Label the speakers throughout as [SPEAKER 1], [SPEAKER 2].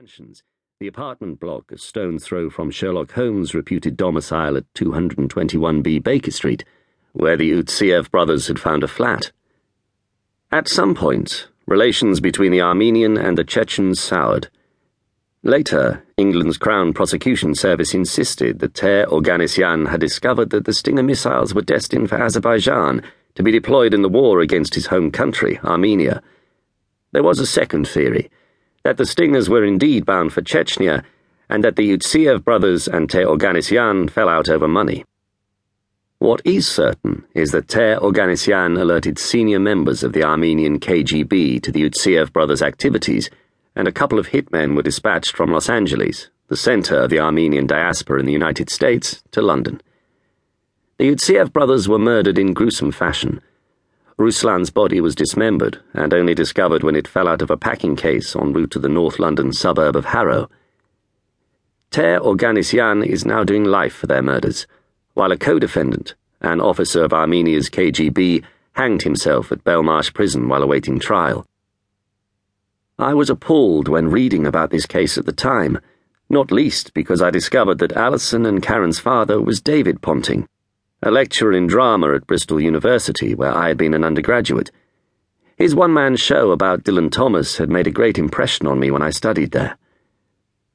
[SPEAKER 1] mansions, the apartment block a stone's throw from Sherlock Holmes' reputed domicile at 221B Baker Street, where the Utsiev brothers had found a flat. At some point, relations between the Armenian and the Chechens soured. Later, England's Crown Prosecution Service insisted that Ter Oganessian had discovered that the Stinger missiles were destined for Azerbaijan to be deployed in the war against his home country, Armenia. There was a second theory that the Stingers were indeed bound for Chechnya, and that the Utsiev brothers and Ter Oganessian fell out over money. What is certain is that Ter Oganessian alerted senior members of the Armenian KGB to the Utsiev brothers' activities, and a couple of hitmen were dispatched from Los Angeles, the center of the Armenian diaspora in the United States, to London. The Utsiev brothers were murdered in gruesome fashion Ruslan's body was dismembered and only discovered when it fell out of a packing case en route to the North London suburb of Harrow. Ter Oganessian is now doing life for their murders, while a co defendant, an officer of Armenia's KGB, hanged himself at Belmarsh prison while awaiting trial. I was appalled when reading about this case at the time, not least because I discovered that Alison and Karen's father was David Ponting a lecturer in drama at Bristol University, where I had been an undergraduate. His one man show about Dylan Thomas had made a great impression on me when I studied there.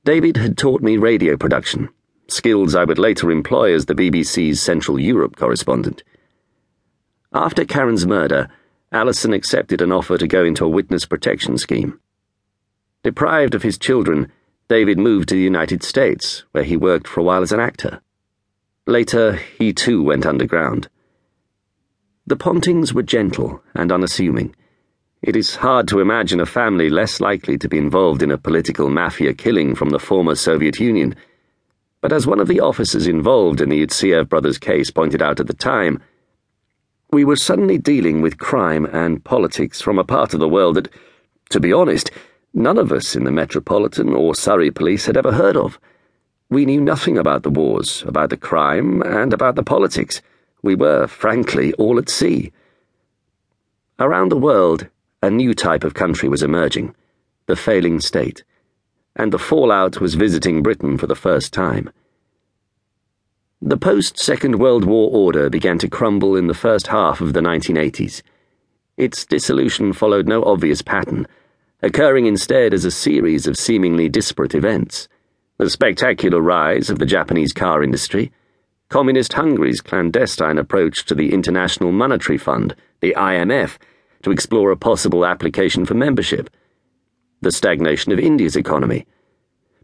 [SPEAKER 1] David had taught me radio production, skills I would later employ as the BBC's Central Europe correspondent. After Karen's murder, Alison accepted an offer to go into a witness protection scheme. Deprived of his children, David moved to the United States, where he worked for a while as an actor. Later, he too went underground. The Pontings were gentle and unassuming. It is hard to imagine a family less likely to be involved in a political mafia killing from the former Soviet Union. But as one of the officers involved in the Utsiev brothers' case pointed out at the time, we were suddenly dealing with crime and politics from a part of the world that, to be honest, none of us in the Metropolitan or Surrey police had ever heard of. We knew nothing about the wars, about the crime, and about the politics. We were, frankly, all at sea. Around the world, a new type of country was emerging the failing state, and the fallout was visiting Britain for the first time. The post Second World War order began to crumble in the first half of the 1980s. Its dissolution followed no obvious pattern, occurring instead as a series of seemingly disparate events the spectacular rise of the Japanese car industry, Communist Hungary's clandestine approach to the International Monetary Fund, the IMF, to explore a possible application for membership, the stagnation of India's economy,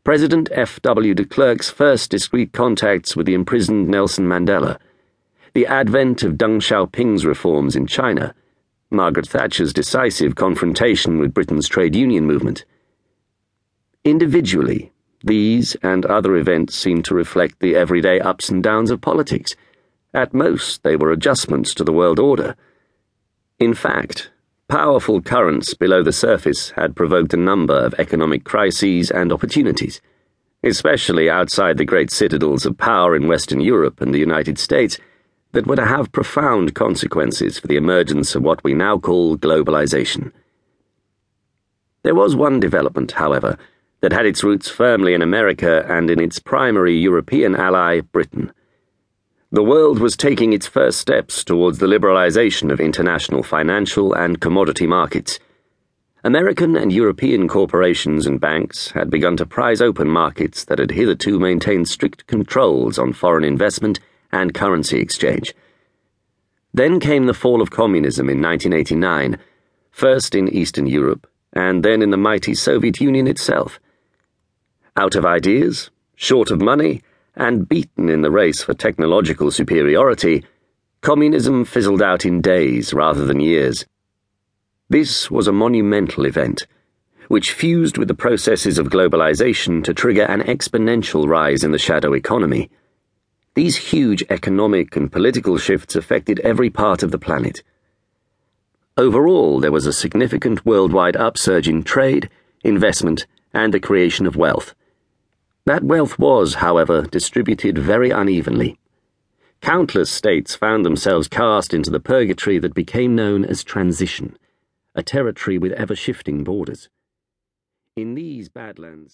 [SPEAKER 1] President F.W. de Klerk's first discreet contacts with the imprisoned Nelson Mandela, the advent of Deng Xiaoping's reforms in China, Margaret Thatcher's decisive confrontation with Britain's trade union movement. Individually, these and other events seemed to reflect the everyday ups and downs of politics. At most, they were adjustments to the world order. In fact, powerful currents below the surface had provoked a number of economic crises and opportunities, especially outside the great citadels of power in Western Europe and the United States, that were to have profound consequences for the emergence of what we now call globalization. There was one development, however, that had its roots firmly in America and in its primary European ally, Britain. The world was taking its first steps towards the liberalization of international financial and commodity markets. American and European corporations and banks had begun to prize open markets that had hitherto maintained strict controls on foreign investment and currency exchange. Then came the fall of communism in 1989, first in Eastern Europe, and then in the mighty Soviet Union itself. Out of ideas, short of money, and beaten in the race for technological superiority, communism fizzled out in days rather than years. This was a monumental event, which fused with the processes of globalization to trigger an exponential rise in the shadow economy. These huge economic and political shifts affected every part of the planet. Overall, there was a significant worldwide upsurge in trade, investment, and the creation of wealth. That wealth was, however, distributed very unevenly. Countless states found themselves cast into the purgatory that became known as transition, a territory with ever shifting borders. In these badlands,